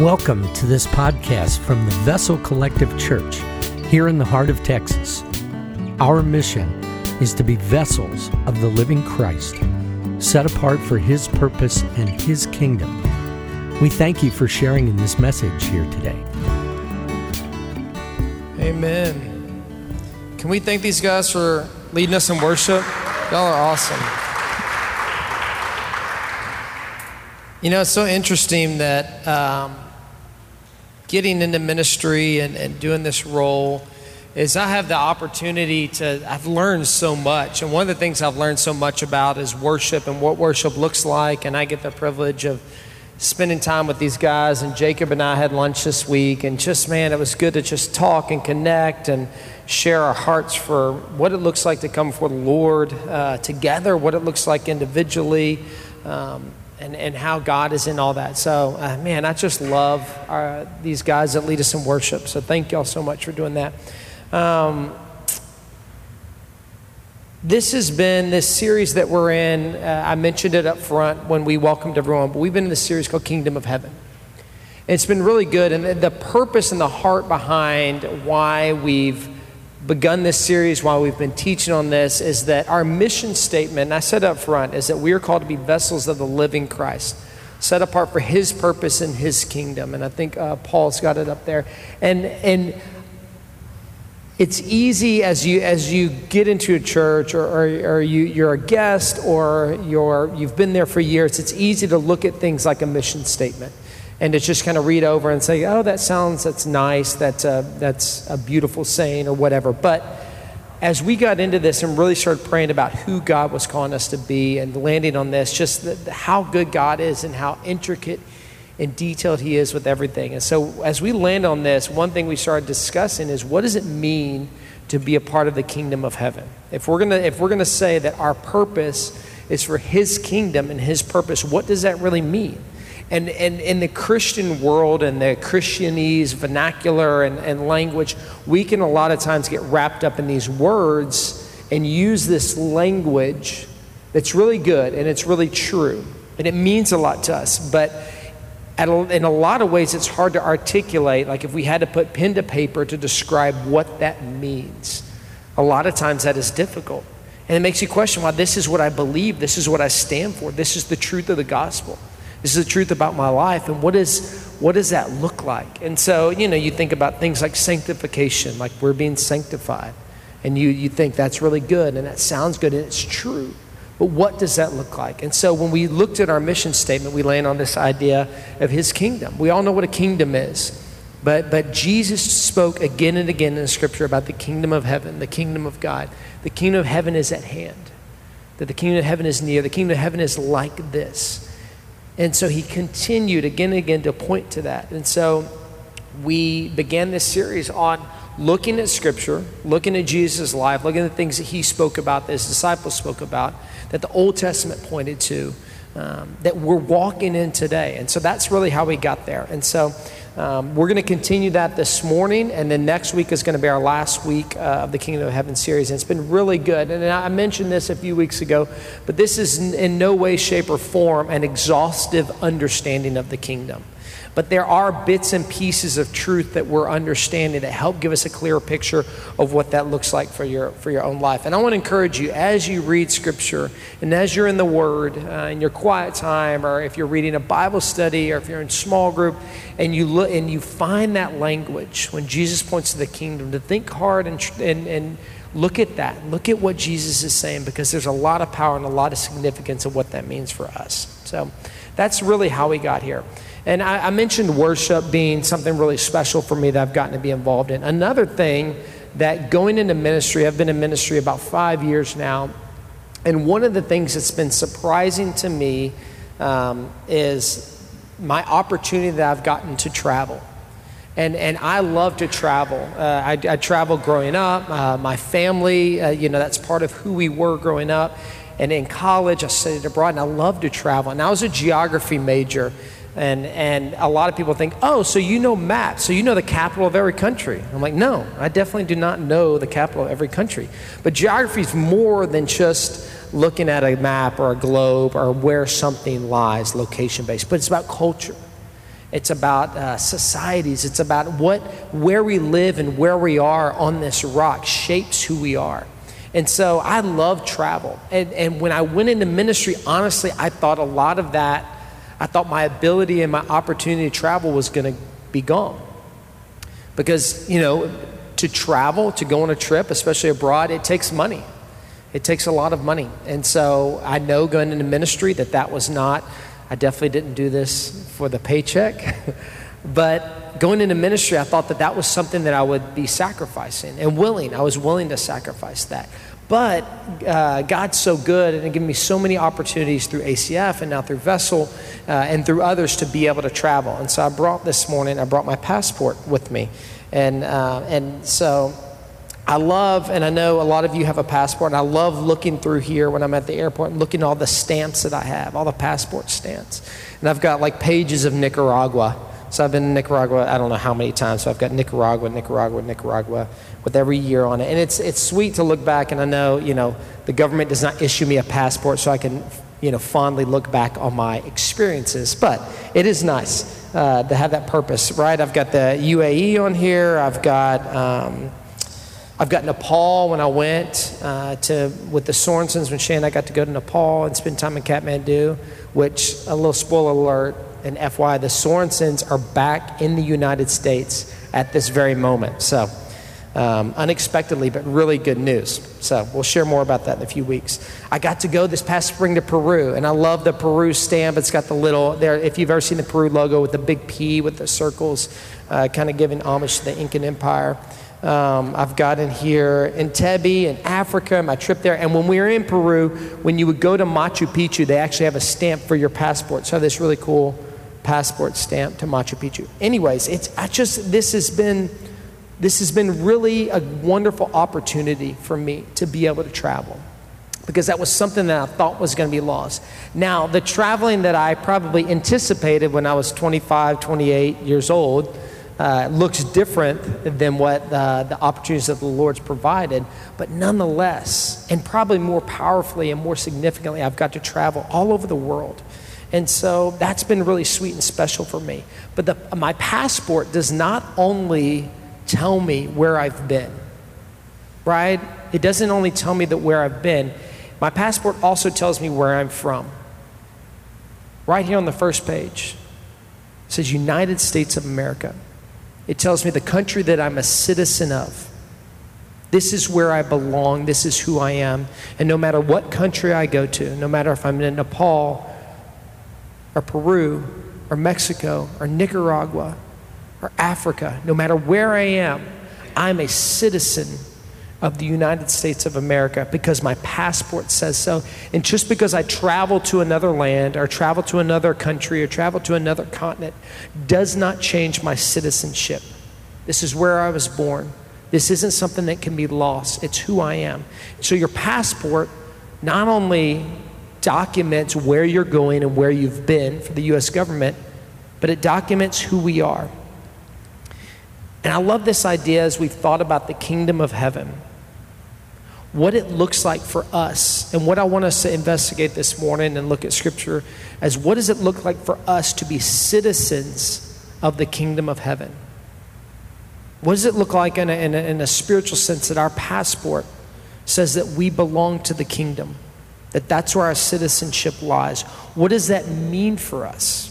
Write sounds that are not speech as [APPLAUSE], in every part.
Welcome to this podcast from the Vessel Collective Church here in the heart of Texas. Our mission is to be vessels of the living Christ, set apart for His purpose and His kingdom. We thank you for sharing in this message here today. Amen. Can we thank these guys for leading us in worship? Y'all are awesome. You know, it's so interesting that um, getting into ministry and, and doing this role is I have the opportunity to, I've learned so much. And one of the things I've learned so much about is worship and what worship looks like. And I get the privilege of spending time with these guys. And Jacob and I had lunch this week. And just, man, it was good to just talk and connect and share our hearts for what it looks like to come before the Lord uh, together, what it looks like individually. Um, and, and how God is in all that. So, uh, man, I just love our, uh, these guys that lead us in worship. So, thank y'all so much for doing that. Um, this has been this series that we're in. Uh, I mentioned it up front when we welcomed everyone, but we've been in this series called Kingdom of Heaven. It's been really good, and the purpose and the heart behind why we've begun this series, while we've been teaching on this, is that our mission statement, I said up front, is that we are called to be vessels of the living Christ, set apart for His purpose and His kingdom. And I think uh, Paul's got it up there. And and it's easy as you as you get into a church or, or, or you, you're a guest or you're you've been there for years. It's easy to look at things like a mission statement and to just kind of read over and say, oh, that sounds, that's nice, that's a, uh, that's a beautiful saying or whatever. But as we got into this and really started praying about who God was calling us to be and landing on this, just the, how good God is and how intricate and detailed He is with everything. And so as we land on this, one thing we started discussing is what does it mean to be a part of the kingdom of heaven? If we're gonna, if we're gonna say that our purpose is for His kingdom and His purpose, what does that really mean? And, in the Christian world and the Christianese vernacular and, and language, we can a lot of times get wrapped up in these words and use this language that's really good and it's really true. And it means a lot to us. But a, in a lot of ways, it's hard to articulate. Like if we had to put pen to paper to describe what that means, a lot of times that is difficult. And it makes you question why this is what I believe, this is what I stand for, this is the truth of the gospel. This is the truth about my life. And what, is, what does that look like? And so, you know, you think about things like sanctification, like we're being sanctified. And you, you think that's really good and that sounds good and it's true. But what does that look like? And so when we looked at our mission statement, we land on this idea of his kingdom. We all know what a kingdom is. But, but Jesus spoke again and again in the scripture about the kingdom of heaven, the kingdom of God. The kingdom of heaven is at hand, that the kingdom of heaven is near. The kingdom of heaven is like this. And so he continued again and again to point to that. And so we began this series on looking at Scripture, looking at Jesus' life, looking at the things that he spoke about, that his disciples spoke about, that the Old Testament pointed to, um, that we're walking in today. And so that's really how we got there. And so um, we're going to continue that this morning, and then next week is going to be our last week uh, of the Kingdom of Heaven series. And it's been really good. And I mentioned this a few weeks ago, but this is in no way, shape, or form an exhaustive understanding of the kingdom. But there are bits and pieces of truth that we're understanding that help give us a clearer picture of what that looks like for your, for your own life. And I want to encourage you as you read Scripture and as you're in the Word, uh, in your quiet time, or if you're reading a Bible study, or if you're in small group, and you look and you find that language when Jesus points to the kingdom, to think hard and, and, and look at that. Look at what Jesus is saying because there's a lot of power and a lot of significance of what that means for us. So that's really how we got here. And I, I, mentioned worship being something really special for me that I've gotten to be involved in. Another thing that going into ministry, I've been in ministry about five years now, and one of the things that's been surprising to me um, is my opportunity that I've gotten to travel. And, and I love to travel. Uh, I, I traveled growing up. Uh, my family, uh, you know, that's part of who we were growing up. And in college, I studied abroad, and I love to travel. And I was a geography major. And, and a lot of people think, oh, so you know maps, so you know the capital of every country. I'm like, no, I definitely do not know the capital of every country. But geography is more than just looking at a map or a globe or where something lies, location based, but it's about culture. It's about uh, societies. It's about what, where we live and where we are on this rock shapes who we are. And so I love travel. And, and when I went into ministry, honestly, I thought a lot of that, I thought my ability and my opportunity to travel was going to be gone. Because, you know, to travel, to go on a trip, especially abroad, it takes money. It takes a lot of money. And so I know going into ministry that that was not, I definitely didn't do this for the paycheck. [LAUGHS] but going into ministry, I thought that that was something that I would be sacrificing and willing. I was willing to sacrifice that. But uh, God's so good and given me so many opportunities through ACF and now through Vessel uh, and through others to be able to travel. And so I brought this morning, I brought my passport with me. And, uh, and so I love, and I know a lot of you have a passport, and I love looking through here when I'm at the airport and looking at all the stamps that I have, all the passport stamps. And I've got like pages of Nicaragua. So I've been in Nicaragua, I don't know how many times. So I've got Nicaragua, Nicaragua, Nicaragua with every year on it. And it's, it's sweet to look back, and I know, you know, the government does not issue me a passport so I can, you know, fondly look back on my experiences. But it is nice uh, to have that purpose, right? I've got the UAE on here. I've got, um, I've got Nepal when I went uh, to, with the Sorensens, when Shane and I got to go to Nepal and spend time in Kathmandu, which, a little spoiler alert, and FY, the Sorensens are back in the United States at this very moment. So, um, unexpectedly, but really good news. So we'll share more about that in a few weeks. I got to go this past spring to Peru, and I love the Peru stamp. It's got the little there. If you've ever seen the Peru logo with the big P with the circles, uh, kind of giving homage to the Incan Empire. Um, I've got in here in Africa, my trip there. And when we were in Peru, when you would go to Machu Picchu, they actually have a stamp for your passport. So this really cool passport stamp to Machu Picchu. Anyways, it's I just this has been this has been really a wonderful opportunity for me to be able to travel because that was something that I thought was going to be lost. Now, the traveling that I probably anticipated when I was 25, 28 years old uh, looks different than what uh, the opportunities that the Lord's provided, but nonetheless, and probably more powerfully and more significantly, I've got to travel all over the world. And so that's been really sweet and special for me. But the, my passport does not only tell me where I've been, right? It doesn't only tell me that where I've been, my passport also tells me where I'm from. Right here on the first page, it says United States of America. It tells me the country that I'm a citizen of. This is where I belong. This is who I am. And no matter what country I go to, no matter if I'm in Nepal or Peru or Mexico or Nicaragua or Africa, no matter where I am, I'm a citizen of the United States of America because my passport says so. And just because I travel to another land or travel to another country or travel to another continent does not change my citizenship. This is where I was born. This isn't something that can be lost. It's who I am. So your passport not only documents where you're going and where you've been for the US government, but it documents who we are. And I love this idea as we've thought about the kingdom of heaven, what it looks like for us. And what I want us to investigate this morning and look at scripture as what does it look like for us to be citizens of the kingdom of heaven? What does it look like in a, in a, in a spiritual sense that our passport says that we belong to the kingdom? That that's where our citizenship lies. What does that mean for us?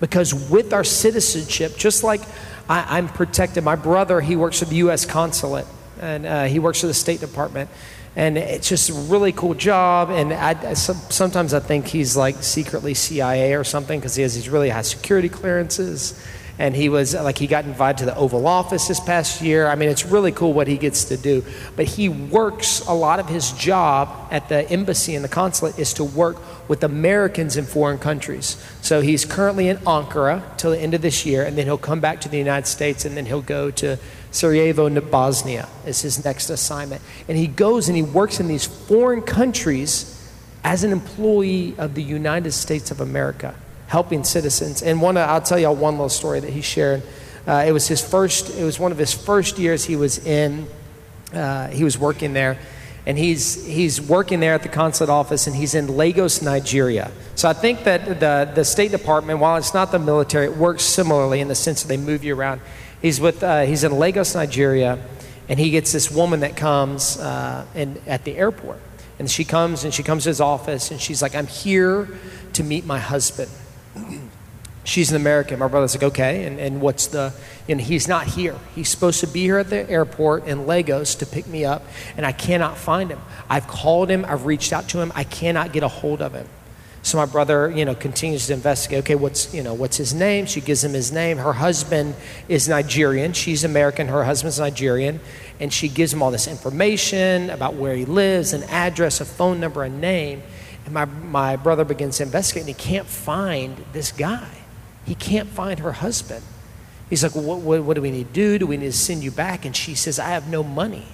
Because with our citizenship, just like I, am protected. My brother, he works for the U.S. consulate, and uh, he works for the State Department. And it's just a really cool job. And I, sometimes I think he's like secretly CIA or something because he has these really high security clearances and he was like he got invited to the Oval Office this past year. I mean, it's really cool what he gets to do. But he works a lot of his job at the embassy and the consulate is to work with Americans in foreign countries. So he's currently in Ankara till the end of this year, and then he'll come back to the United States, and then he'll go to Sarajevo, Bosnia, is his next assignment. And he goes and he works in these foreign countries as an employee of the United States of America helping citizens. And one, I'll tell y'all one little story that he shared. Uh, it was his first. It was one of his first years he was in. Uh, he was working there, and he's, he's working there at the consulate office and he's in Lagos, Nigeria. So I think that the, the State Department, while it's not the military, it works similarly in the sense that they move you around. He's, with, uh, he's in Lagos, Nigeria, and he gets this woman that comes uh, in, at the airport. And she comes and she comes to his office and she's like, I'm here to meet my husband. She's an American. My brother's like, okay, and, and what's the, and he's not here. He's supposed to be here at the airport in Lagos to pick me up, and I cannot find him. I've called him, I've reached out to him, I cannot get a hold of him. So my brother, you know, continues to investigate. Okay, what's you know what's his name? She gives him his name. Her husband is Nigerian. She's American. Her husband's Nigerian, and she gives him all this information about where he lives, an address, a phone number, a name. And my my brother begins to investigate, and he can't find this guy. He can't find her husband. He's like, what, what, what do we need to do? Do we need to send you back? And she says, I have no money.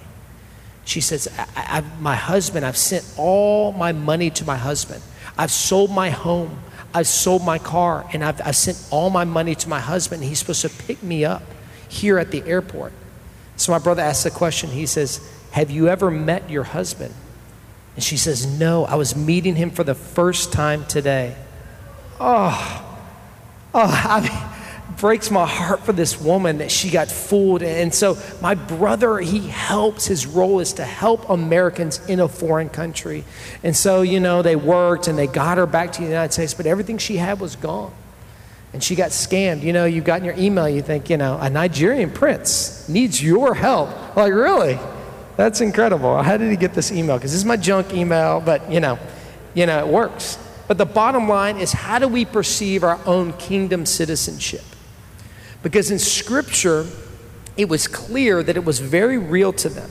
She says, I, I, my husband, I've sent all my money to my husband. I've sold my home. I've sold my car. And I've, I've sent all my money to my husband. He's supposed to pick me up here at the airport. So my brother asks the question. He says, Have you ever met your husband? And she says, No, I was meeting him for the first time today. Oh, Oh, I mean, breaks my heart for this woman that she got fooled. And so my brother, he helps. His role is to help Americans in a foreign country. And so, you know, they worked and they got her back to the United States, but everything she had was gone. And she got scammed. You know, you got in your email, you think, you know, a Nigerian prince needs your help. Like, really? That's incredible. How did he get this email? Because this is my junk email, but you know, you know, it works. But the bottom line is how do we perceive our own kingdom citizenship? Because in Scripture, it was clear that it was very real to them.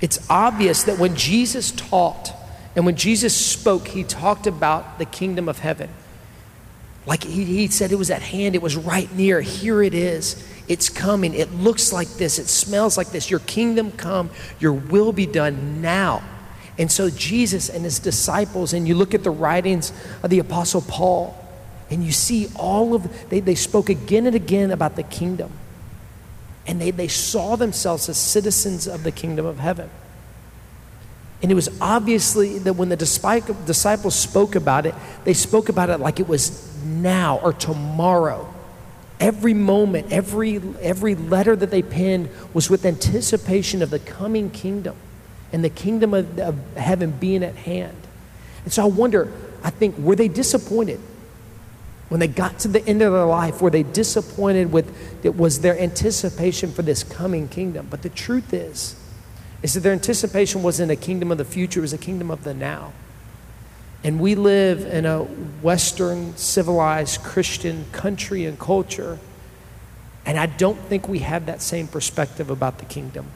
It's obvious that when Jesus taught and when Jesus spoke, he talked about the kingdom of heaven. Like he, he said, it was at hand, it was right near. Here it is. It's coming. It looks like this. It smells like this. Your kingdom come. Your will be done now and so Jesus and his disciples, and you look at the writings of the Apostle Paul, and you see all of, they, they spoke again and again about the kingdom. And they, they saw themselves as citizens of the kingdom of heaven. And it was obviously that when the disciples spoke about it, they spoke about it like it was now or tomorrow. Every moment, every, every letter that they penned was with anticipation of the coming kingdom and the kingdom of, of heaven being at hand. And so I wonder, I think, were they disappointed? When they got to the end of their life, were they disappointed with it was their anticipation for this coming kingdom? But the truth is, is that their anticipation wasn't a kingdom of the future, it was a kingdom of the now. And we live in a Western, civilized Christian country and culture, and I don't think we have that same perspective about the kingdom.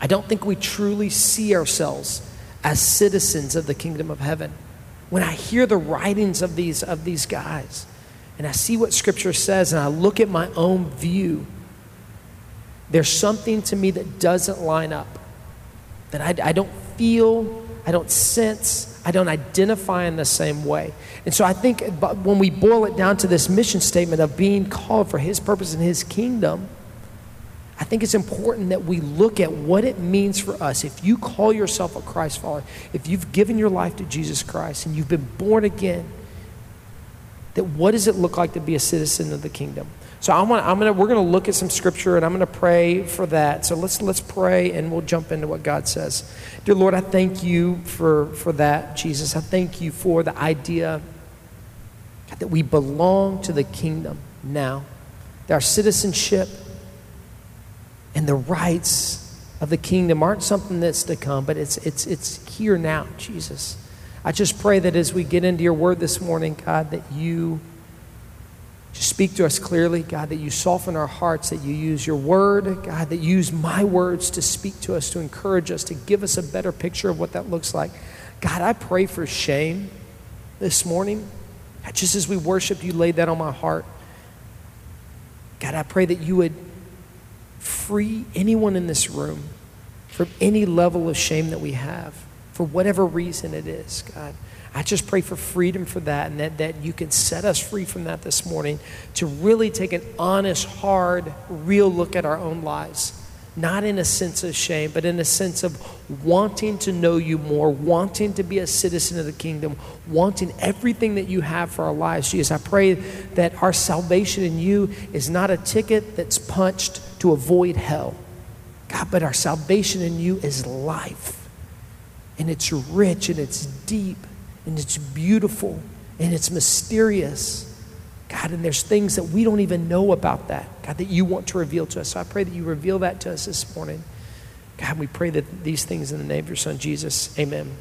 I don't think we truly see ourselves as citizens of the kingdom of heaven. When I hear the writings of these, of these guys, and I see what Scripture says, and I look at my own view, there's something to me that doesn't line up. That I, I don't feel, I don't sense, I don't identify in the same way. And so I think when we boil it down to this mission statement of being called for His purpose and His kingdom, I think it's important that we look at what it means for us. If you call yourself a Christ follower, if you've given your life to Jesus Christ and you've been born again, that what does it look like to be a citizen of the kingdom? So I want, I'm gonna, we're going to look at some scripture and I'm going to pray for that. So let's, let's pray and we'll jump into what God says. Dear Lord, I thank you for, for that, Jesus. I thank you for the idea that we belong to the kingdom now, that our citizenship and the rights of the kingdom aren't something that's to come, but it's, it's, it's here now, Jesus. I just pray that as we get into your word this morning, God, that you just speak to us clearly, God, that you soften our hearts, that you use your word, God, that you use my words to speak to us, to encourage us, to give us a better picture of what that looks like. God, I pray for shame this morning. Just as we worship, you laid that on my heart. God, I pray that you would free anyone in this room from any level of shame that we have, for whatever reason it is, God. I just pray for freedom for that and that, that you can set us free from that this morning to really take an honest, hard, real look at our own lives not in a sense of shame, but in a sense of wanting to know you more, wanting to be a citizen of the kingdom, wanting everything that you have for our lives. Jesus, I pray that our salvation in you is not a ticket that's punched to avoid hell. God, but our salvation in you is life. And it's rich and it's deep and it's beautiful and it's mysterious. God, and there's things that we don't even know about that, God, that you want to reveal to us. So I pray that you reveal that to us this morning. God, we pray that these things in the name of your son, Jesus. Amen.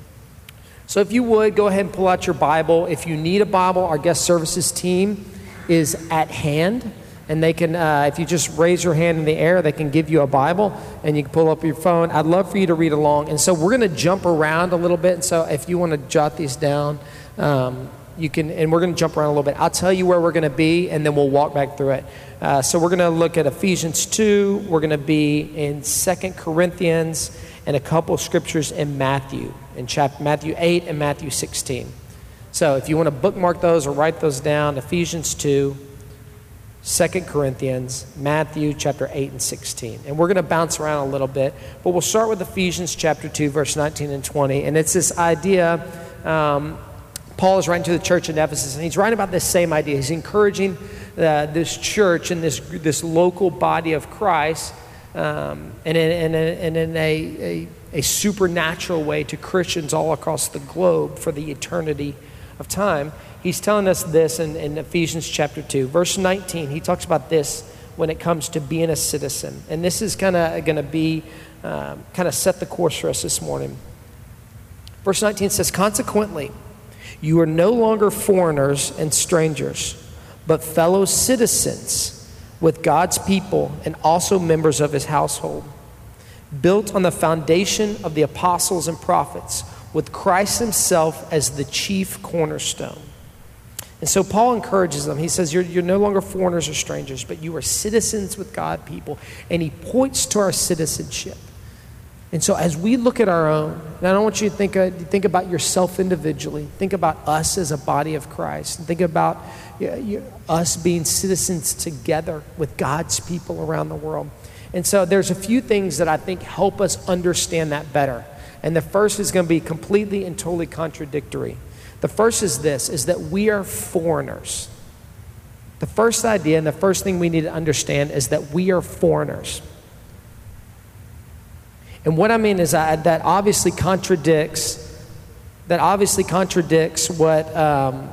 So if you would, go ahead and pull out your Bible. If you need a Bible, our guest services team is at hand. And they can, uh, if you just raise your hand in the air, they can give you a Bible and you can pull up your phone. I'd love for you to read along. And so we're going to jump around a little bit. And so if you want to jot these down, um, you can, and we're going to jump around a little bit. I'll tell you where we're going to be, and then we'll walk back through it. Uh, so we're going to look at Ephesians 2. We're going to be in Second Corinthians and a couple scriptures in Matthew, in chapter Matthew 8 and Matthew 16. So if you want to bookmark those or write those down, Ephesians 2, 2 Corinthians, Matthew chapter 8 and 16. And we're going to bounce around a little bit, but we'll start with Ephesians chapter 2, verse 19 and 20. And it's this idea. Um, Paul is writing to the church in Ephesus, and he's writing about this same idea. He's encouraging uh, this church and this, this local body of Christ um, and in, and in a, a, a supernatural way to Christians all across the globe for the eternity of time. He's telling us this in, in Ephesians chapter 2. Verse 19, he talks about this when it comes to being a citizen. And this is kind of going to be, um, kind of set the course for us this morning. Verse 19 says, Consequently, you are no longer foreigners and strangers, but fellow citizens with God's people and also members of his household, built on the foundation of the apostles and prophets, with Christ himself as the chief cornerstone. And so Paul encourages them. He says, you're, you're no longer foreigners or strangers, but you are citizens with God people. And he points to our citizenship. And so, as we look at our own, and I don't want you to think, uh, think about yourself individually, think about us as a body of Christ, and think about you you, us being citizens together with God's people around the world. And so, there's a few things that I think help us understand that better. And the first is going to be completely and totally contradictory. The first is this is that we are foreigners. The first idea and the first thing we need to understand is that we are foreigners. And what I mean is that, that obviously contradicts that obviously contradicts what um,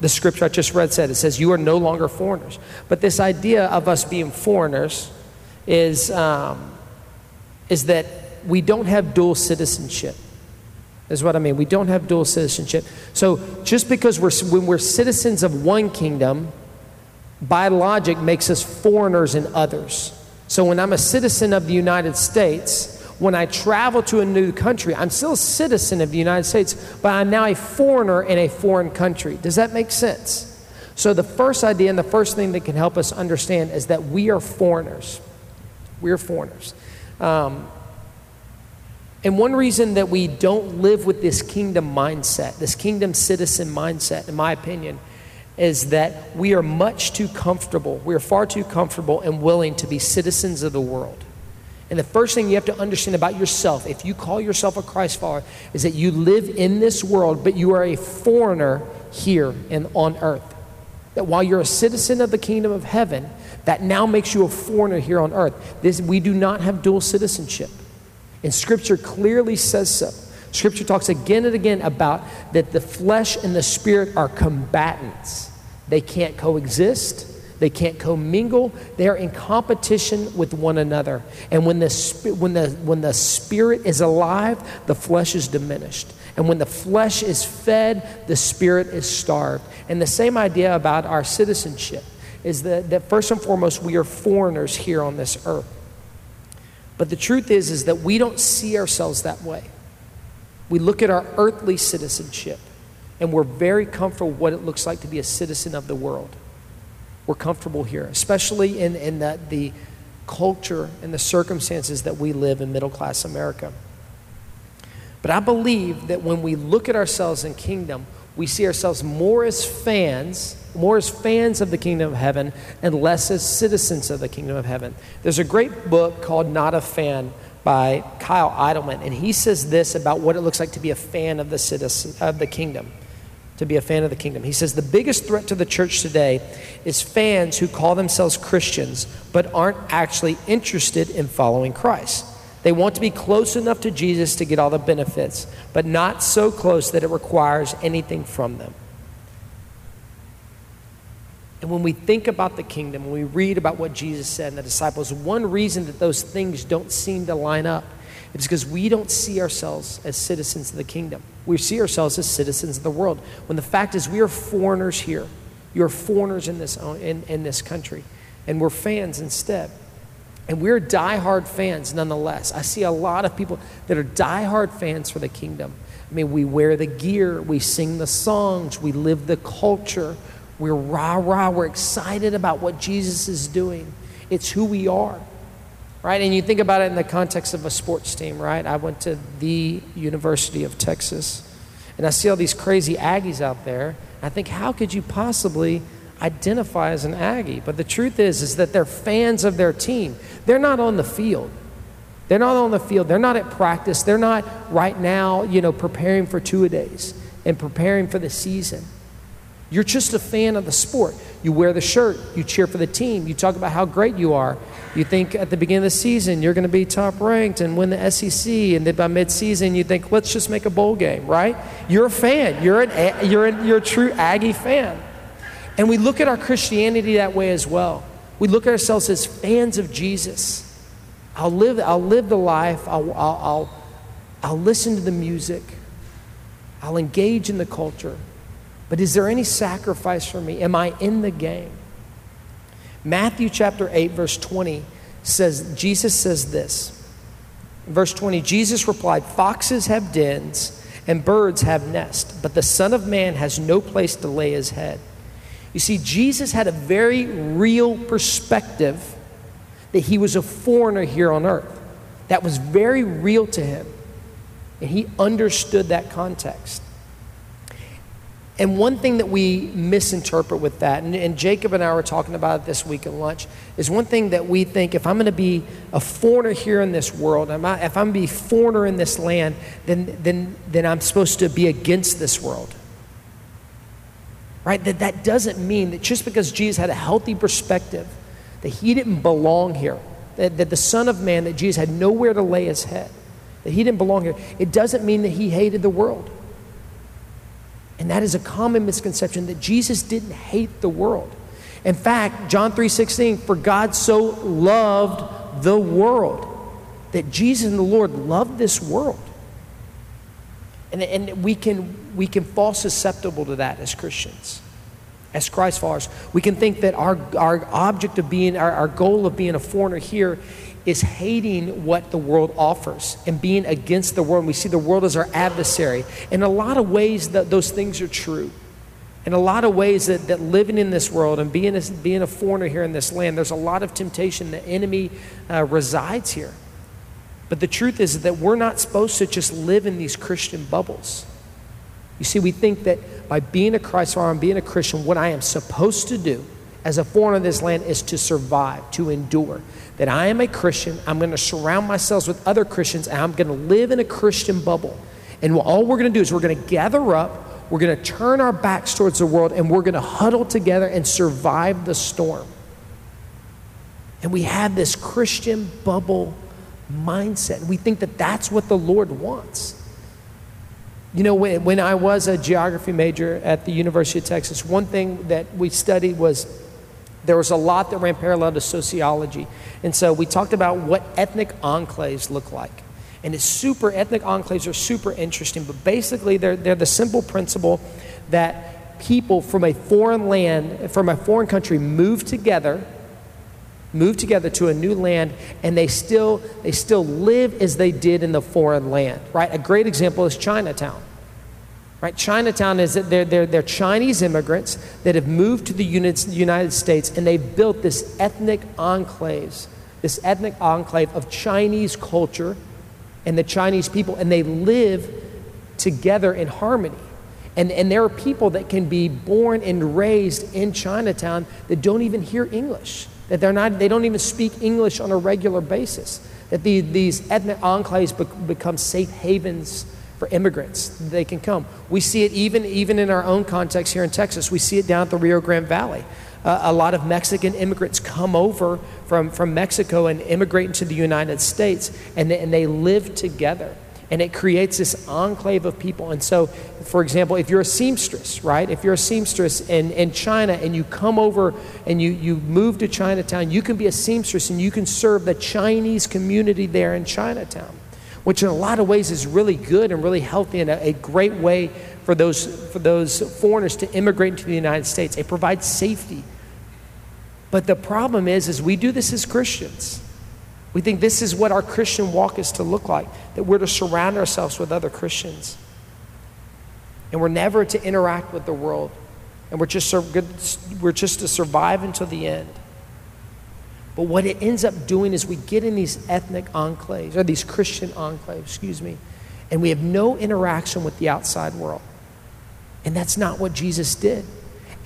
the scripture I just read said. It says, You are no longer foreigners. But this idea of us being foreigners is, um, is that we don't have dual citizenship. Is what I mean. We don't have dual citizenship. So just because we're, when we're citizens of one kingdom, by logic makes us foreigners in others. So when I'm a citizen of the United States, when I travel to a new country, I'm still a citizen of the United States, but I'm now a foreigner in a foreign country. Does that make sense? So, the first idea and the first thing that can help us understand is that we are foreigners. We are foreigners. Um, and one reason that we don't live with this kingdom mindset, this kingdom citizen mindset, in my opinion, is that we are much too comfortable. We are far too comfortable and willing to be citizens of the world. And the first thing you have to understand about yourself, if you call yourself a Christ follower, is that you live in this world, but you are a foreigner here and on earth. That while you're a citizen of the kingdom of heaven, that now makes you a foreigner here on earth. This, we do not have dual citizenship. And Scripture clearly says so. Scripture talks again and again about that the flesh and the spirit are combatants. They can't coexist. They can't commingle. They are in competition with one another. And when the, when, the, when the spirit is alive, the flesh is diminished. And when the flesh is fed, the spirit is starved. And the same idea about our citizenship is that, that first and foremost, we are foreigners here on this earth. But the truth is, is that we don't see ourselves that way. We look at our earthly citizenship and we're very comfortable what it looks like to be a citizen of the world we're comfortable here, especially in, in the, the culture and the circumstances that we live in middle class America. But I believe that when we look at ourselves in kingdom, We see ourselves more as fans, more as fans of the kingdom of heaven, and less as citizens of the kingdom of heaven. There's a great book called Not a Fan by Kyle Idleman, and he says this about what it looks like to be a fan of the citizen of the kingdom. To be a fan of the kingdom. He says the biggest threat to the church today is fans who call themselves Christians but aren't actually interested in following Christ. They want to be close enough to Jesus to get all the benefits, but not so close that it requires anything from them. And when we think about the kingdom, when we read about what Jesus said and the disciples, one reason that those things don't seem to line up is because we don't see ourselves as citizens of the kingdom. We see ourselves as citizens of the world. When the fact is, we are foreigners here. You're foreigners in this, in, in this country, and we're fans instead. And we're diehard fans nonetheless. I see a lot of people that are diehard fans for the kingdom. I mean, we wear the gear, we sing the songs, we live the culture. We're rah rah, we're excited about what Jesus is doing. It's who we are, right? And you think about it in the context of a sports team, right? I went to the University of Texas, and I see all these crazy Aggies out there. I think, how could you possibly identify as an Aggie. But the truth is, is that they're fans of their team. They're not on the field. They're not on the field. They're not at practice. They're not right now, you know, preparing for two a days and preparing for the season. You're just a fan of the sport. You wear the shirt, you cheer for the team, you talk about how great you are. You think at the beginning of the season you're going to be top ranked and win the SEC, and then by midseason you think, let's just make a bowl game, right? You're a fan. You're, an, you're, an, you're a true Aggie fan. And we look at our Christianity that way as well. We look at ourselves as fans of Jesus. I'll live, I'll live the life, I'll, I'll, I'll, I'll listen to the music, I'll engage in the culture. But is there any sacrifice for me? Am I in the game? Matthew chapter 8, verse 20 says, Jesus says this. Verse 20, Jesus replied, Foxes have dens and birds have nests, but the Son of Man has no place to lay his head. You see, Jesus had a very real perspective that he was a foreigner here on earth. That was very real to him. And he understood that context. And one thing that we misinterpret with that, and, and, Jacob and I were talking about it this week at lunch, is one thing that we think if I'm going to be a foreigner here in this world, if I'm going to be a foreigner in this land, then, then, then I'm supposed to be against this world right? That that doesn't mean that just because Jesus had a healthy perspective, that he didn't belong here, that, that the Son of Man, that Jesus had nowhere to lay his head, that he didn't belong here, it doesn't mean that he hated the world. And that is a common misconception that Jesus didn't hate the world. In fact, John 3:16, for God so loved the world that Jesus and the Lord loved this world. And, and we, can, we can fall susceptible to that as Christians, as Christ followers. We can think that our, our object of being, our, our goal of being a foreigner here is hating what the world offers and being against the world. We see the world as our adversary. In a lot of ways, that those things are true. In a lot of ways, that, that living in this world and being a, being a foreigner here in this land, there's a lot of temptation. The enemy uh, resides here. But the truth is that we're not supposed to just live in these Christian bubbles. You see, we think that by being a Christ follower and being a Christian, what I am supposed to do as a foreigner in this land is to survive, to endure. That I am a Christian, I'm going to surround myself with other Christians, and I'm going to live in a Christian bubble. And all we're going to do is we're going to gather up, we're going to turn our backs towards the world, and we're going to huddle together and survive the storm. And we have this Christian bubble mindset. We think that that's what the Lord wants. You know, when, when I was a geography major at the University of Texas, one thing that we studied was there was a lot that ran parallel to sociology. And so we talked about what ethnic enclaves look like. And it's super, ethnic enclaves are super interesting, but basically they're, they're the simple principle that people from a foreign land, from a foreign country, move together move together to a new land and they still they still live as they did in the foreign land right? A great example is chinatown right? Chinatown is that they're, they're, they're chinese immigrants that have moved to the united states and they've built this ethnic enclaves this ethnic enclave of chinese culture and the chinese people and they live together in harmony. And, and there are people that can be born and raised in Chinatown that don't even hear English, that they're not, they don't even speak English on a regular basis, that the, these ethnic enclaves be, become safe havens for immigrants. They can come. We see it even, even in our own context here in Texas. We see it down at the Rio Grande Valley. Uh, a lot of Mexican immigrants come over from, from Mexico and immigrate into the United States, and they, and they live together and it creates this enclave of people. And so, for example, if you're a seamstress, right? If you're a seamstress in, in China and you come over and you, you move to Chinatown, you can be a seamstress and you can serve the Chinese community there in Chinatown, which in a lot of ways is really good and really healthy and a, a great way for those, for those foreigners to immigrate into the United States. It provides safety. But the problem is, is we do this as Christians. We think this is what our Christian walk is to look like, that we're to surround ourselves with other Christians. And we're never to interact with the world. And we're just, we're just to survive until the end. But what it ends up doing is we get in these ethnic enclaves, or these Christian enclaves, excuse me, and we have no interaction with the outside world. And that's not what Jesus did.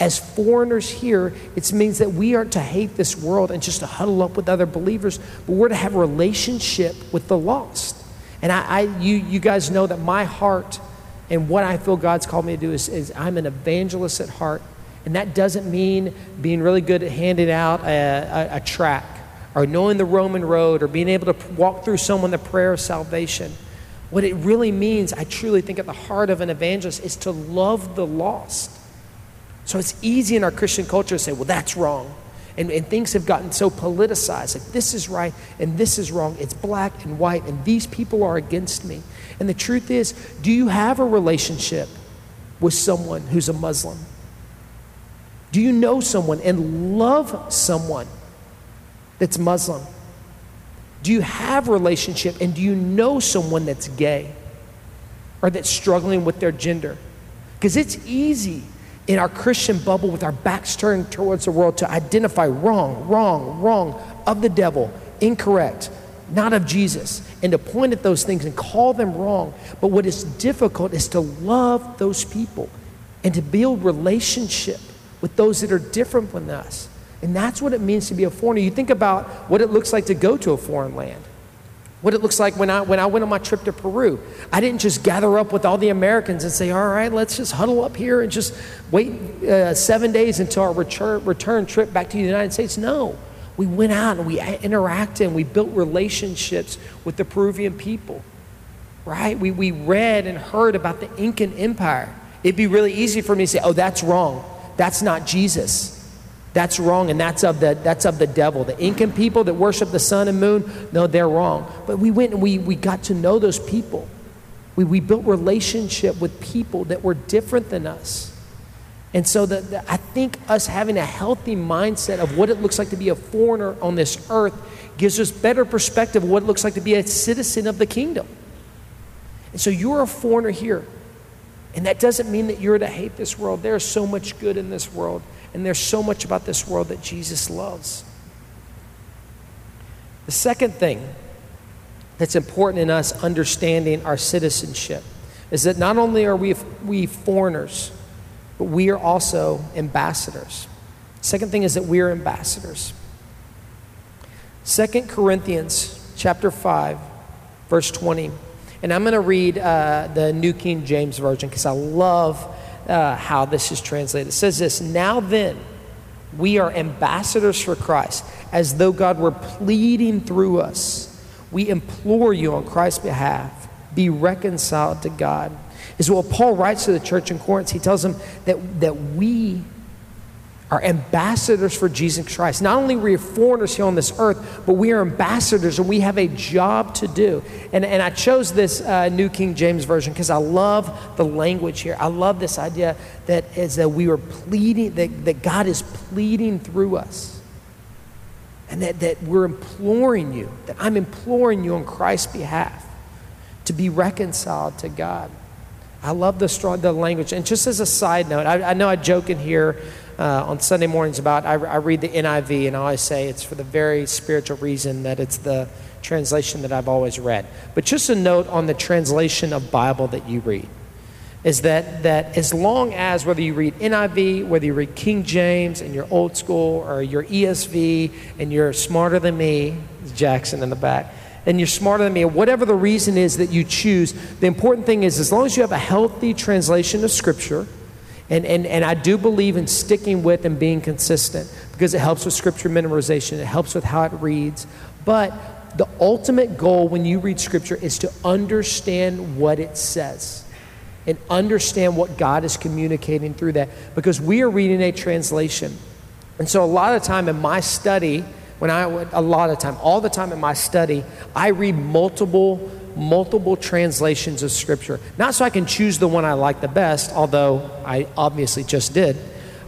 As foreigners here, it means that we aren't to hate this world and just to huddle up with other believers, but we're to have a relationship with the lost. And I, I you, you guys know that my heart and what I feel God's called me to do is, is I'm an evangelist at heart. And that doesn't mean being really good at handing out a, a, a track or knowing the Roman road or being able to walk through someone the prayer of salvation. What it really means, I truly think at the heart of an evangelist, is to love the lost so it's easy in our Christian culture to say, well, that's wrong. And, and things have gotten so politicized. Like this is right and this is wrong. It's black and white, and these people are against me. And the truth is, do you have a relationship with someone who's a Muslim? Do you know someone and love someone that's Muslim? Do you have a relationship and do you know someone that's gay or that's struggling with their gender? Because it's easy in our Christian bubble with our backs turned towards the world to identify wrong, wrong, wrong of the devil, incorrect, not of Jesus, and to point at those things and call them wrong. But what is difficult is to love those people and to build relationship with those that are different from us. And that's what it means to be a foreigner. You think about what it looks like to go to a foreign land what it looks like when I, when I went on my trip to Peru. I didn't just gather up with all the Americans and say, all right, let's just huddle up here and just wait uh, seven days until our return, return trip back to the United States. No. We went out and we interacted and we built relationships with the Peruvian people, right? We, we read and heard about the Incan Empire. It'd be really easy for me to say, oh, that's wrong. That's not Jesus. That's wrong, and that's of the, that's of the devil. The Incan people that worship the sun and moon, no, they're wrong. But we went and we, we got to know those people. We, we built relationship with people that were different than us. And so the, the, I think us having a healthy mindset of what it looks like to be a foreigner on this earth gives us better perspective of what it looks like to be a citizen of the kingdom. And so you're a foreigner here. And that doesn't mean that you're to hate this world. There's so much good in this world. And there's so much about this world that Jesus loves. The second thing that's important in us understanding our citizenship is that not only are we, we foreigners, but we are also ambassadors. Second thing is that we are ambassadors. Second Corinthians chapter 5, verse 20. And I'm going to read uh, the New King James Version because I love uh, how this is translated. It says this Now then, we are ambassadors for Christ, as though God were pleading through us. We implore you on Christ's behalf, be reconciled to God. Is what Paul writes to the church in Corinth. He tells them that, that we are ambassadors for Jesus Christ. Not only are we foreigners here on this earth, but we are ambassadors and we have a job to do. And, and I chose this uh, New King James Version because I love the language here. I love this idea that is that we are pleading, that, that God is pleading through us. And that, that we're imploring you, that I'm imploring you on Christ's behalf to be reconciled to God. I love the strong the language. And just as a side note, I, I know I joke in here uh, on Sunday mornings about I, I, read the NIV and I always say it's for the very spiritual reason that it's the translation that I've always read. But just a note on the translation of Bible that you read. is that, that as long as whether you read NIV, whether you read King James and you're old school, or you're ESV and you're smarter than me, Jackson in the back, and you're smarter than me, whatever the reason is that you choose, the important thing is as long as you have a healthy translation of Scripture, and, and, and I do believe in sticking with and being consistent because it helps with Scripture memorization, it helps with how it reads. But the ultimate goal when you read Scripture is to understand what it says and understand what God is communicating through that because we are reading a translation. And so, a lot of time in my study, when I, a lot of time, all the time in my study, I read multiple, multiple translations of Scripture. Not so I can choose the one I like the best, although I obviously just did,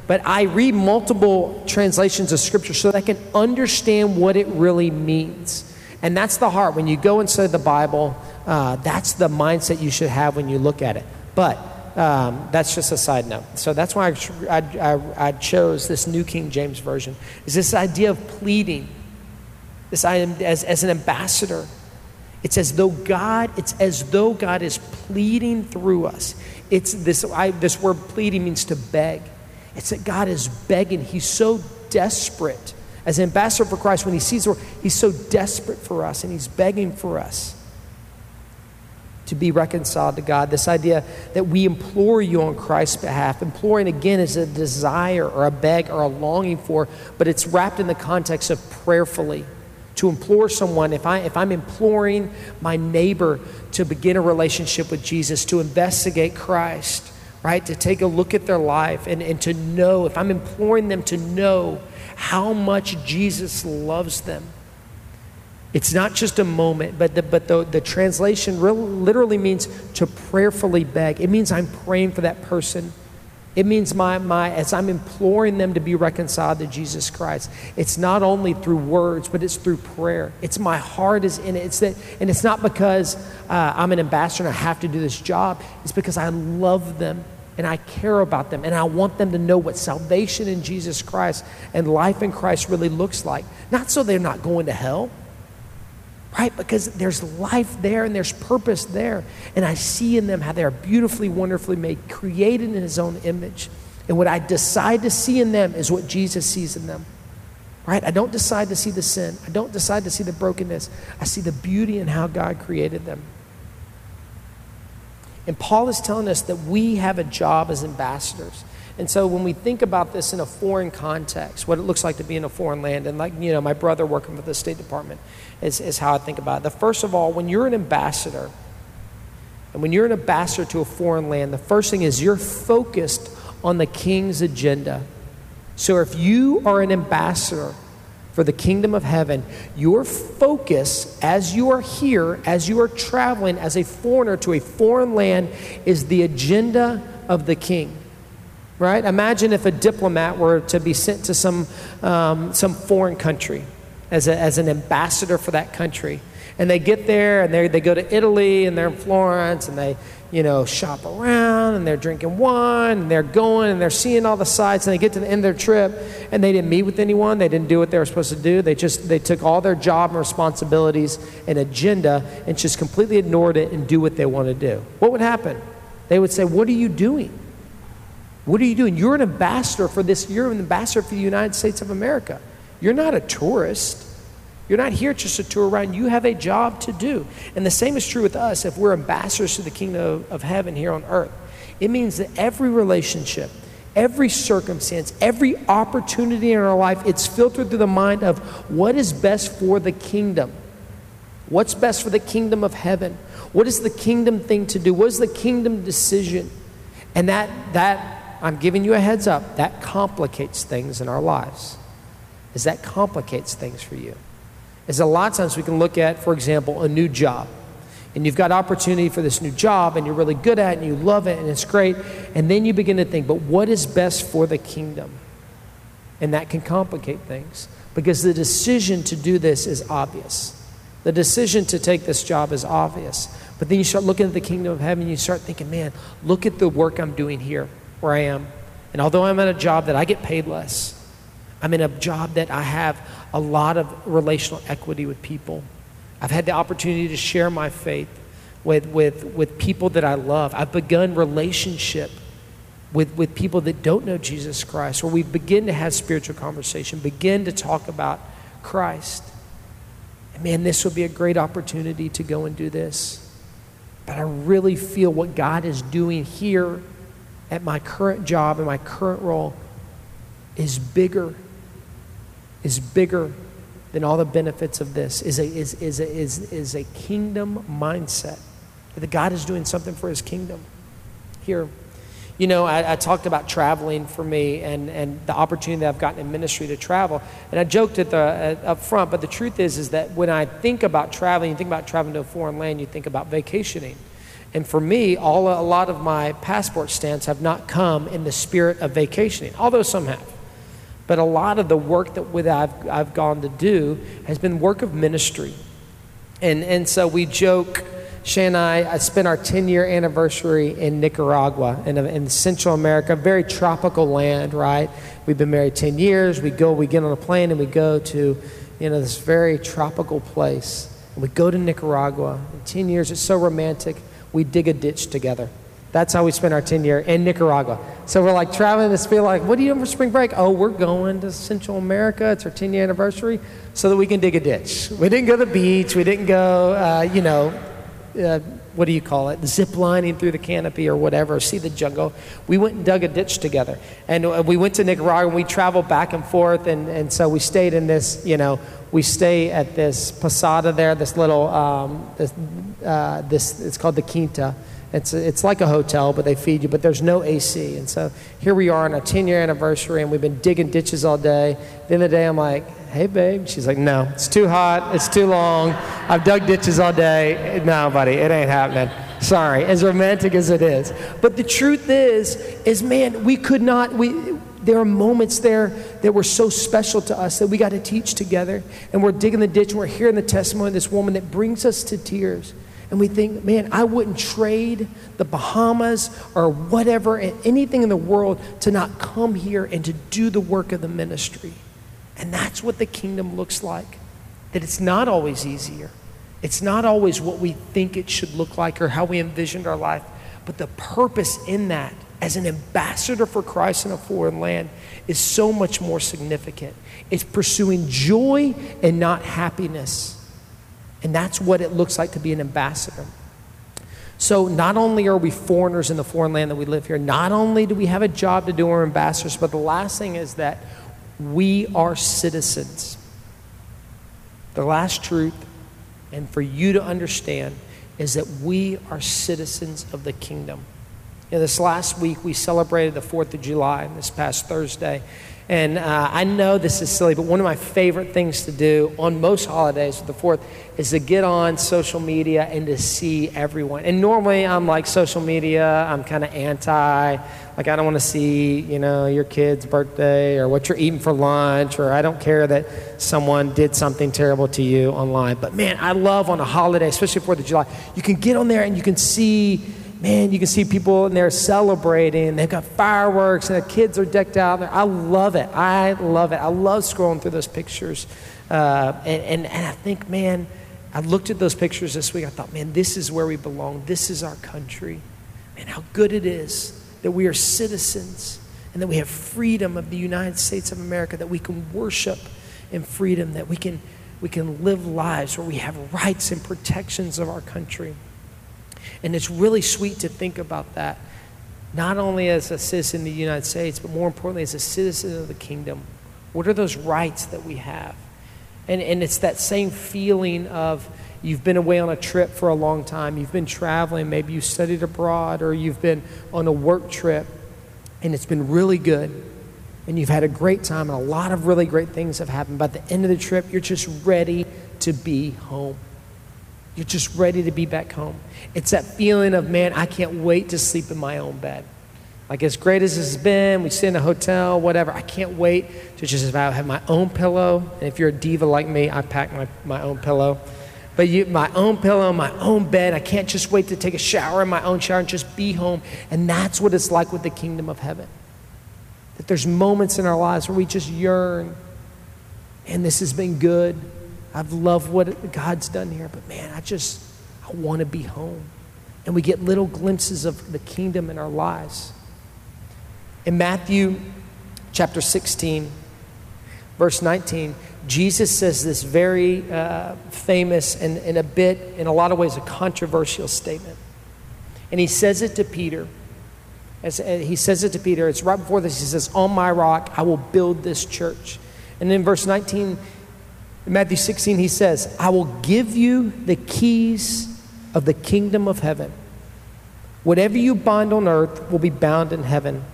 but I read multiple translations of Scripture so that I can understand what it really means. And that's the heart. When you go and study the Bible, uh, that's the mindset you should have when you look at it. But um, that's just a side note. So that's why I, I, I, chose this New King James Version, is this idea of pleading, this idea as, as an ambassador. It's as though God, it's as though God is pleading through us. It's this, I, this word pleading means to beg. It's that God is begging. He's so desperate. As ambassador for Christ, when he sees the world, he's so desperate for us and he's begging for us to be reconciled to God. This idea that we implore you on Christ's behalf. Imploring, again, is a desire or a beg or a longing for, but it's wrapped in the context of prayerfully. To implore someone, if, I, if I'm imploring my neighbor to begin a relationship with Jesus, to investigate Christ, right? To take a look at their life and, and to know, if I'm imploring them to know how much Jesus loves them it's not just a moment, but the, but the, the translation literally means to prayerfully beg. It means I'm praying for that person. It means my, my, as I'm imploring them to be reconciled to Jesus Christ. It's not only through words, but it's through prayer. It's my heart is in it. It's that, and it's not because uh, I'm an ambassador and I have to do this job. It's because I love them and I care about them and I want them to know what salvation in Jesus Christ and life in Christ really looks like. Not so they're not going to hell right? Because there's life there and there's purpose there. And I see in them how they are beautifully, wonderfully made, created in His own image. And what I decide to see in them is what Jesus sees in them. Right? I don't decide to see the sin. I don't decide to see the brokenness. I see the beauty in how God created them. And Paul is telling us that we have a job as ambassadors. And so when we think about this in a foreign context, what it looks like to be in a foreign land, and like, you know, my brother working for the State Department is, is how I think about it. The first of all, when you're an ambassador, and when you're an ambassador to a foreign land, the first thing is you're focused on the king's agenda. So if you are an ambassador for the kingdom of heaven, your focus as you are here, as you are traveling as a foreigner to a foreign land, is the agenda of the king right? Imagine if a diplomat were to be sent to some, um, some foreign country as, a, as an ambassador for that country. And they get there and they go to Italy and they're in Florence and they, you know, shop around and they're drinking wine and they're going and they're seeing all the sights and they get to the end of their trip and they didn't meet with anyone. They didn't do what they were supposed to do. They just, they took all their job and responsibilities and agenda and just completely ignored it and do what they want to do. What would happen? They would say, what are you doing? What are you doing? You're an ambassador for this, you're an ambassador for the United States of America. You're not a tourist. You're not here just to tour around. You have a job to do. And the same is true with us if we're ambassadors to the kingdom of, heaven here on earth. It means that every relationship, every circumstance, every opportunity in our life, it's filtered through the mind of what is best for the kingdom. What's best for the kingdom of heaven? What is the kingdom thing to do? What is the kingdom decision? And that that I'm giving you a heads up, that complicates things in our lives. Is that complicates things for you? Is a lot of times we can look at, for example, a new job. And you've got opportunity for this new job and you're really good at it and you love it and it's great. And then you begin to think, but what is best for the kingdom? And that can complicate things because the decision to do this is obvious. The decision to take this job is obvious. But then you start looking at the kingdom of heaven and you start thinking, man, look at the work I'm doing here where I am. And although I'm at a job that I get paid less, I'm in a job that I have a lot of relational equity with people. I've had the opportunity to share my faith. with, with, with people that I love. I've begun relationship with, with people that don't know Jesus Christ, where we begin to have spiritual conversation, begin to talk about Christ. And man, this would be a great opportunity to go and do this. But I really feel what God is doing here at my current job and my current role is bigger, is bigger than all the benefits of this, is a, is, is a, is, is a kingdom mindset. That God is doing something for his kingdom here. You know, I, I, talked about traveling for me and, and the opportunity that I've gotten in ministry to travel. And I joked at the, at, up front, but the truth is, is that when I think about traveling, you think about traveling to a foreign land, you think about vacationing. And for me, all, a lot of my passport stamps have not come in the spirit of vacationing, although some have. But a lot of the work that with I've, I've gone to do has been work of ministry. And, and so we joke Shay and I, I spent our 10 year anniversary in Nicaragua, in, in Central America, very tropical land, right? We've been married 10 years. We go, we get on a plane and we go to, you know, this very tropical place. We go to Nicaragua. In 10 years, it's so romantic. We dig a ditch together. That's how we spent our 10 year in Nicaragua. So we're like traveling this feel like, what are you doing for spring break? Oh, we're going to Central America. It's our 10 year anniversary so that we can dig a ditch. We didn't go to the beach. We didn't go, uh, you know, uh, what do you call it, zip lining through the canopy or whatever, see the jungle. We went and dug a ditch together. And uh, we went to Nicaragua and we traveled back and forth. And, and so we stayed in this, you know, we stay at this posada there, this little, um, this, uh, this, it's called the Quinta. It's, it's like a hotel, but they feed you, but there's no AC. And so here we are on our 10 year anniversary, and we've been digging ditches all day. At the end of the day, I'm like, hey, babe. She's like, no, it's too hot. It's too long. I've dug ditches all day. No, buddy, it ain't happening. Sorry, as romantic as it is. But the truth is, is man, we could not, we, there are moments there that were so special to us that we got to teach together. And we're digging the ditch and we're hearing the testimony of this woman that brings us to tears. And we think, man, I wouldn't trade the Bahamas or whatever, anything in the world to not come here and to do the work of the ministry. And that's what the kingdom looks like. That it's not always easier. It's not always what we think it should look like or how we envisioned our life. But the purpose in that, as an ambassador for Christ in a foreign land, is so much more significant. It's pursuing joy and not happiness. And that's what it looks like to be an ambassador. So, not only are we foreigners in the foreign land that we live here, not only do we have a job to do, we're ambassadors, but the last thing is that we are citizens. The last truth, and for you to understand, is that we are citizens of the kingdom. You know, this last week, we celebrated the 4th of July, this past Thursday. And uh, I know this is silly, but one of my favorite things to do on most holidays, the 4th, is to get on social media and to see everyone. And normally I'm like social media, I'm kind of anti. Like, I don't want to see, you know, your kid's birthday or what you're eating for lunch, or I don't care that someone did something terrible to you online. But man, I love on a holiday, especially 4th of July, you can get on there and you can see man, you can see people and they're celebrating. They've got fireworks and the kids are decked out. I love it. I love it. I love scrolling through those pictures. Uh, and, and, and I think, man, I looked at those pictures this week. I thought, man, this is where we belong. This is our country. Man, how good it is that we are citizens and that we have freedom of the United States of America, that we can worship in freedom, that we can, we can live lives where we have rights and protections of our country. And it's really sweet to think about that, not only as a citizen of the United States, but more importantly, as a citizen of the kingdom. What are those rights that we have? And, and it's that same feeling of you've been away on a trip for a long time, you've been traveling, maybe you studied abroad, or you've been on a work trip, and it's been really good. And you've had a great time, and a lot of really great things have happened. By the end of the trip, you're just ready to be home. You're just ready to be back home. It's that feeling of, man, I can't wait to sleep in my own bed. Like, as great as it's been, we stay in a hotel, whatever, I can't wait to just have my own pillow. And if you're a diva like me, I pack my, my own pillow. But you, my own pillow, my own bed, I can't just wait to take a shower in my own shower and just be home. And that's what it's like with the kingdom of heaven. That there's moments in our lives where we just yearn, and this has been good. I've loved what God's done here, but man, I just, I want to be home. And we get little glimpses of the kingdom in our lives. In Matthew chapter 16, verse 19, Jesus says this very uh, famous and, and a bit, in a lot of ways, a controversial statement. And he says it to Peter. As, uh, he says it to Peter. It's right before this. He says, On my rock, I will build this church. And in verse 19, in Matthew 16, he says, I will give you the keys of the kingdom of heaven. Whatever you bind on earth will be bound in heaven,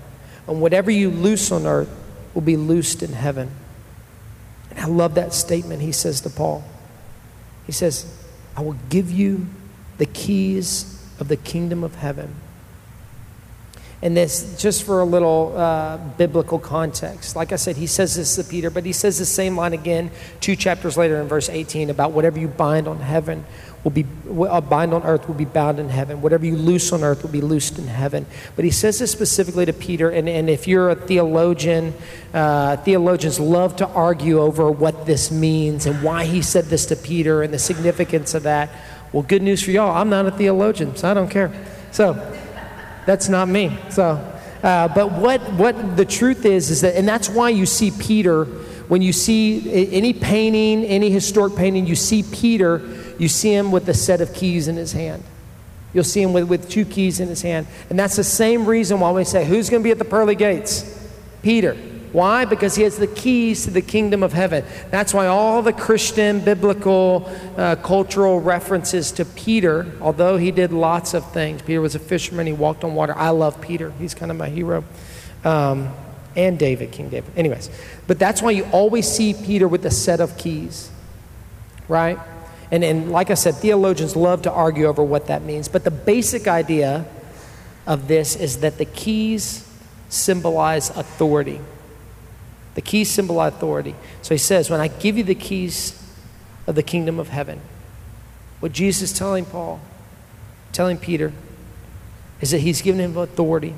and whatever you loose on earth will be loosed in heaven. And I love that statement he says to Paul. He says, I will give you the keys of the kingdom of heaven. And this, just for a little uh, biblical context, like I said, he says this to Peter, but he says the same line again two chapters later in verse 18 about whatever you bind on heaven will be uh, bind on earth will be bound in heaven. Whatever you loose on earth will be loosed in heaven. But he says this specifically to Peter. And, and if you're a theologian, uh, theologians love to argue over what this means and why he said this to Peter and the significance of that. Well, good news for y'all. I'm not a theologian, so I don't care. So that's not me. So, uh, but what what the truth is is that, and that's why you see Peter when you see any painting, any historic painting, you see Peter you see him with a set of keys in his hand. You'll see him with, with two keys in his hand. And that's the same reason why we say, Who's going to be at the pearly gates? Peter. Why? Because he has the keys to the kingdom of heaven. That's why all the Christian, biblical, uh, cultural references to Peter, although he did lots of things, Peter was a fisherman, he walked on water. I love Peter, he's kind of my hero. Um, and David, King David. Anyways, but that's why you always see Peter with a set of keys, right? And, and like I said, theologians love to argue over what that means. But the basic idea of this is that the keys symbolize authority. The keys symbolize authority. So he says, When I give you the keys of the kingdom of heaven, what Jesus is telling Paul, telling Peter, is that he's given him authority.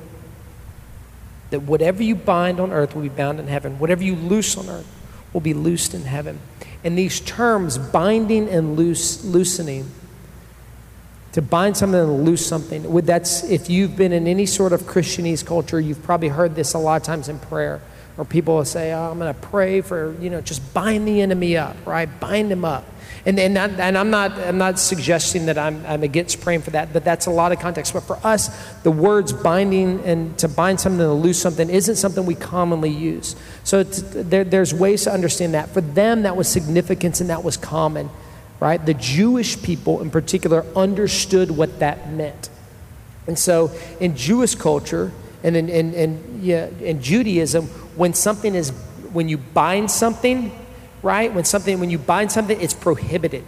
That whatever you bind on earth will be bound in heaven, whatever you loose on earth will be loosed in heaven. And these terms, binding and loose, loosening, to bind something and loose something, that's if you've been in any sort of Christianese culture, you've probably heard this a lot of times in prayer, where people will say, oh, I'm going to pray for, you know, just bind the enemy up, right? Bind him up. And, and, that, and I'm, not, I'm not suggesting that I'm, I'm against praying for that, but that's a lot of context. But for us, the words binding and to bind something to lose something isn't something we commonly use. So there, there's ways to understand that. For them, that was significance and that was common, right? The Jewish people in particular understood what that meant. And so in Jewish culture and in, in, in, yeah, in Judaism, when something is, when you bind something, right? When something, when you bind something, it's prohibited,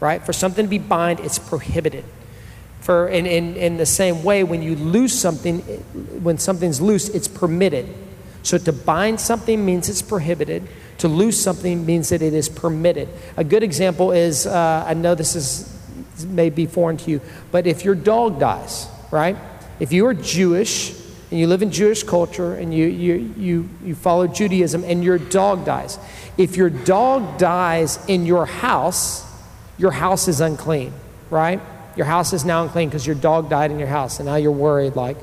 right? For something to be bind, it's prohibited. For in, in, in the same way, when you lose something, when something's loose, it's permitted. So to bind something means it's prohibited. To lose something means that it is permitted. A good example is, uh, I know this is may be foreign to you, but if your dog dies, right? If you are Jewish and you live in Jewish culture and you, you, you, you follow Judaism and your dog dies, if your dog dies in your house, your house is unclean, right? Your house is now unclean because your dog died in your house, and now you're worried, like,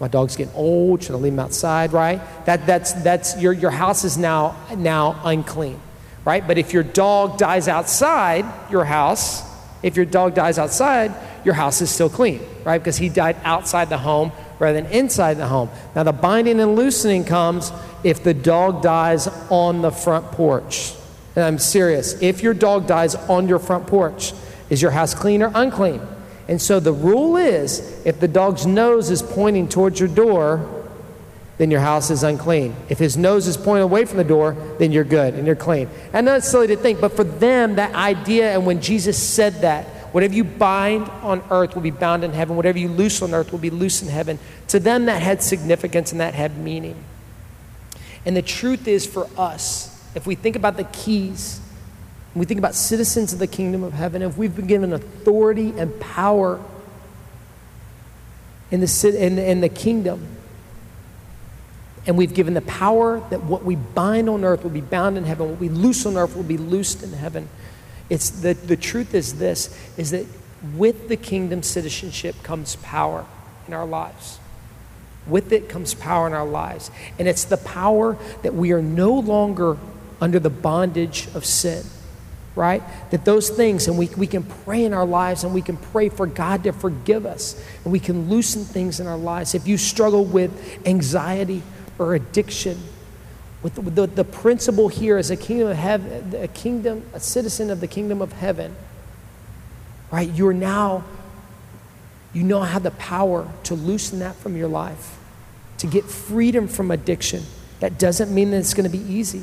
my dog's getting old. Should I leave him outside? Right? That, that's, that's your, your house is now, now unclean, right? But if your dog dies outside your house, if your dog dies outside, your house is still clean, right? Because he died outside the home rather than inside the home. Now, the binding and loosening comes if the dog dies on the front porch. And I'm serious. If your dog dies on your front porch, is your house clean or unclean? And so the rule is if the dog's nose is pointing towards your door, then your house is unclean. If his nose is pointing away from the door, then you're good and you're clean. And that's silly to think, but for them, that idea, and when Jesus said that, Whatever you bind on earth will be bound in heaven. Whatever you loose on earth will be loose in heaven. To them, that had significance and that had meaning. And the truth is for us, if we think about the keys, we think about citizens of the kingdom of heaven, if we've been given authority and power in the, in, in the kingdom, and we've given the power that what we bind on earth will be bound in heaven, what we loose on earth will be loosed in heaven. It's the, the truth is this is that with the kingdom citizenship comes power in our lives. With it comes power in our lives. And it's the power that we are no longer under the bondage of sin, right? That those things, and we, we can pray in our lives and we can pray for God to forgive us and we can loosen things in our lives. If you struggle with anxiety or addiction, with the, the, the principle here is a kingdom of heaven, a kingdom, a citizen of the kingdom of heaven, right? You're now, you now have the power to loosen that from your life, to get freedom from addiction. That doesn't mean that it's going to be easy.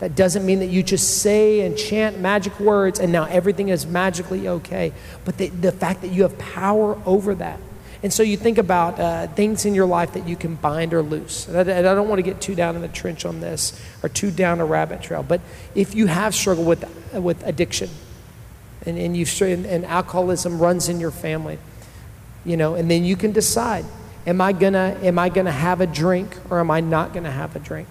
That doesn't mean that you just say and chant magic words and now everything is magically okay. But the, the fact that you have power over that. And so you think about uh, things in your life that you can bind or loose. And I, and I, don't want to get too down in the trench on this or too down a rabbit trail. But if you have struggled with, with addiction and, and, you've, and, and alcoholism runs in your family, you know, and then you can decide am I to am I to have a drink or am I not to have a drink?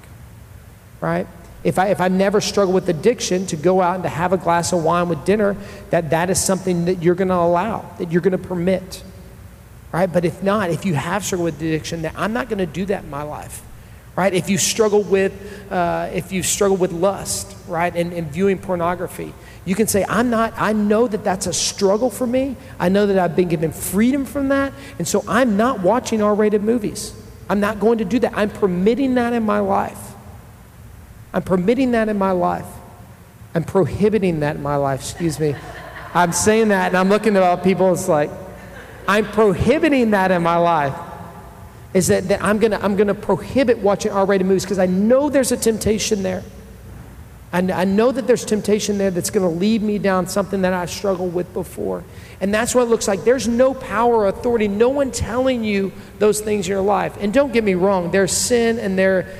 Right? If I, if I never struggle with addiction to go out and to have a glass of wine with dinner, that that is something that you're to allow, that you're to permit. Right? But if not, if you have struggled with addiction, that I'm not going to do that in my life. Right? If you struggle with, uh, if you struggle with lust, right, and, and viewing pornography, you can say, I'm not, I know that that's a struggle for me. I know that I've been given freedom from that. And so I'm not watching R rated movies. I'm not going to do that. I'm permitting that in my life. I'm permitting that in my life. I'm prohibiting that in my life, excuse me. I'm saying that and I'm looking at all people, it's like, I'm prohibiting that in my life. Is that, that I'm gonna I'm gonna prohibit watching R-rated movies because I know there's a temptation there. And I know that there's temptation there that's to lead me down something that I struggled with before. And that's what it looks like. There's no power or authority, no one telling you those things in your life. And don't get me wrong, there's sin and there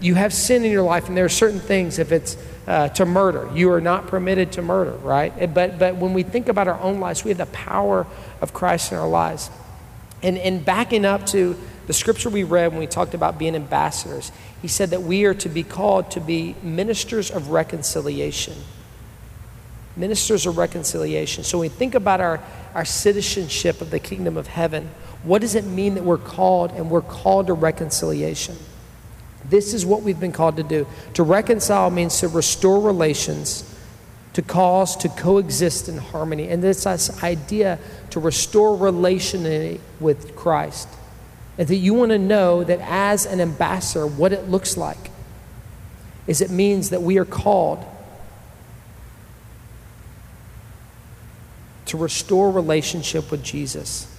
you have sin in your life, and there are certain things, if it's uh, to murder, you are not permitted to murder, right? But, but when we think about our own lives, we have the power of Christ in our lives. And, and backing up to the scripture we read when we talked about being ambassadors, he said that we are to be called to be ministers of reconciliation. Ministers of reconciliation. So when we think about our, our citizenship of the kingdom of heaven, what does it mean that we're called and we're called to reconciliation? This is what we've been called to do. To reconcile means to restore relations, to cause to coexist in harmony. And this idea to restore relationship with Christ. And that you want to know that as an ambassador, what it looks like is it means that we are called to restore relationship with Jesus.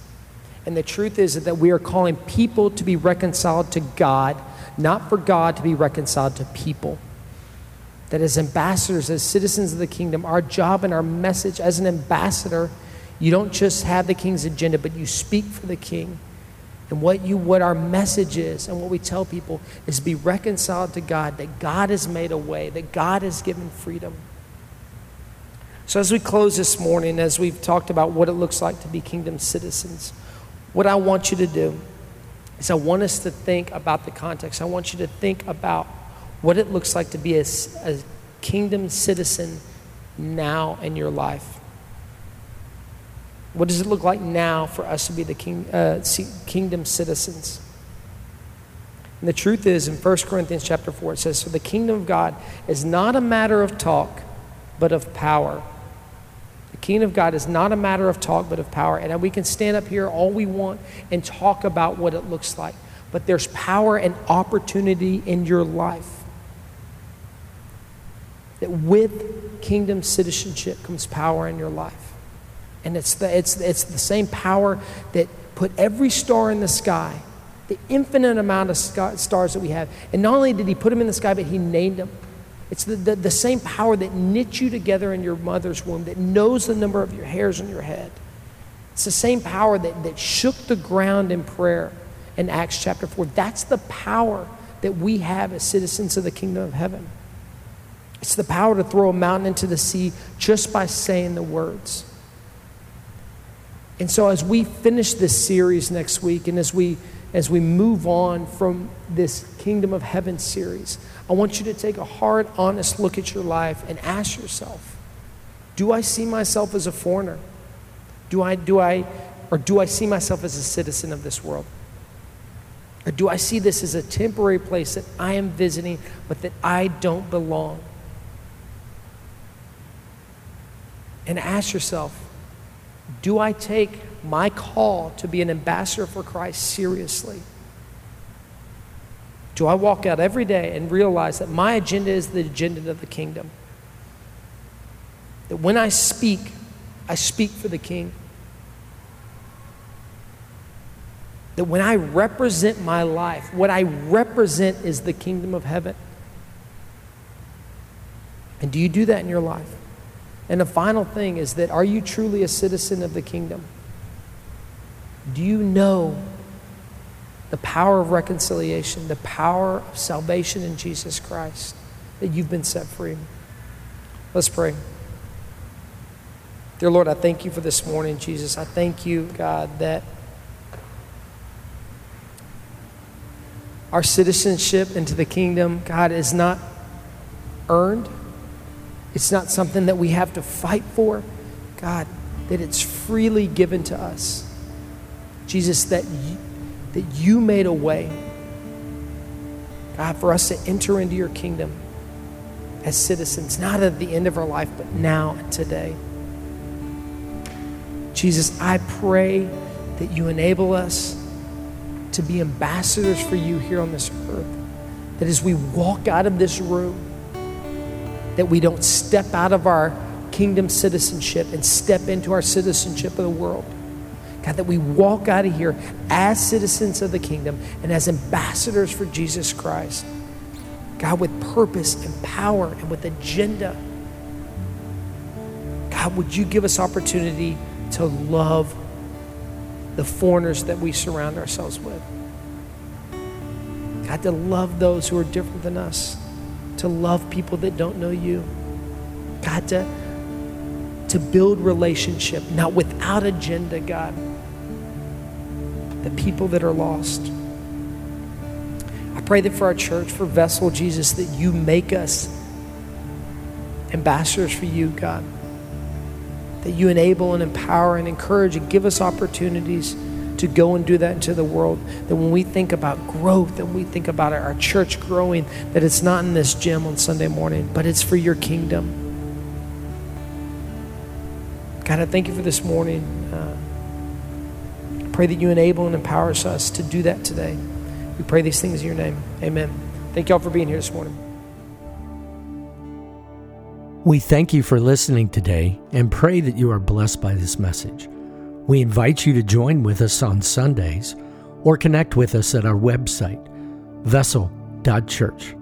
And the truth is that we are calling people to be reconciled to God not for God to be reconciled to people. That as ambassadors, as citizens of the kingdom, our job and our message as an ambassador, you don't just have the king's agenda, but you speak for the king. And what you what our message is and what we tell people is be reconciled to God, that God has made a way, that God has given freedom. So as we close this morning, as we've talked about what it looks like to be kingdom citizens, what I want you to do is I want us to think about the context. I want you to think about what it looks like to be a, a kingdom citizen now in your life. What does it look like now for us to be the king, uh, kingdom citizens? And the truth is, in 1 Corinthians chapter 4, it says, For the kingdom of God is not a matter of talk, but of power. The kingdom of God is not a matter of talk, but of power. And we can stand up here all we want and talk about what it looks like. But there's power and opportunity in your life. That with kingdom citizenship comes power in your life. And it's the, it's, it's the same power that put every star in the sky, the infinite amount of stars that we have. And not only did he put them in the sky, but he named them. It's the, the, the, same power that knit you together in your mother's womb, that knows the number of your hairs on your head. It's the same power that, that shook the ground in prayer in Acts chapter 4. That's the power that we have as citizens of the kingdom of heaven. It's the power to throw a mountain into the sea just by saying the words. And so, as we finish this series next week, and as we as we move on from this Kingdom of Heaven series, I want you to take a hard, honest look at your life and ask yourself Do I see myself as a foreigner? Do I, do I, or do I see myself as a citizen of this world? Or do I see this as a temporary place that I am visiting, but that I don't belong? And ask yourself do I take my call to be an ambassador for Christ seriously? Do I walk out every day and realize that my agenda is the agenda of the kingdom? That when I speak, I speak for the king. That when I represent my life, what I represent is the kingdom of heaven. And do you do that in your life? And the final thing is that are you truly a citizen of the kingdom? Do you know the power of reconciliation, the power of salvation in Jesus Christ, that you've been set free? Let's pray. Dear Lord, I thank you for this morning, Jesus. I thank you, God, that our citizenship into the kingdom, God, is not earned. It's not something that we have to fight for. God, that it's freely given to us. Jesus, that you, that you made a way, God, for us to enter into your kingdom as citizens, not at the end of our life, but now and today. Jesus, I pray that you enable us to be ambassadors for you here on this earth. That as we walk out of this room, that we don't step out of our kingdom citizenship and step into our citizenship of the world. God, that we walk out of here as citizens of the kingdom and as ambassadors for Jesus Christ. God, with purpose and power and with agenda. God, would you give us opportunity to love the foreigners that we surround ourselves with? God, to love those who are different than us to love people that don't know you. God, to, to build relationship, not without agenda, God. The people that are lost. I pray that for our church, for Vessel, Jesus, that you make us ambassadors for you, God. That you enable and empower and encourage and give us opportunities to go and do that into the world. That when we think about growth and we think about our church growing, that it's not in this gym on Sunday morning, but it's for your kingdom. God, I thank you for this morning. Uh, pray that you enable and empower us to do that today. We pray these things in your name. Amen. Thank you all for being here this morning. We thank you for listening today and pray that you are blessed by this message. We invite you to join with us on Sundays or connect with us at our website, vessel.church.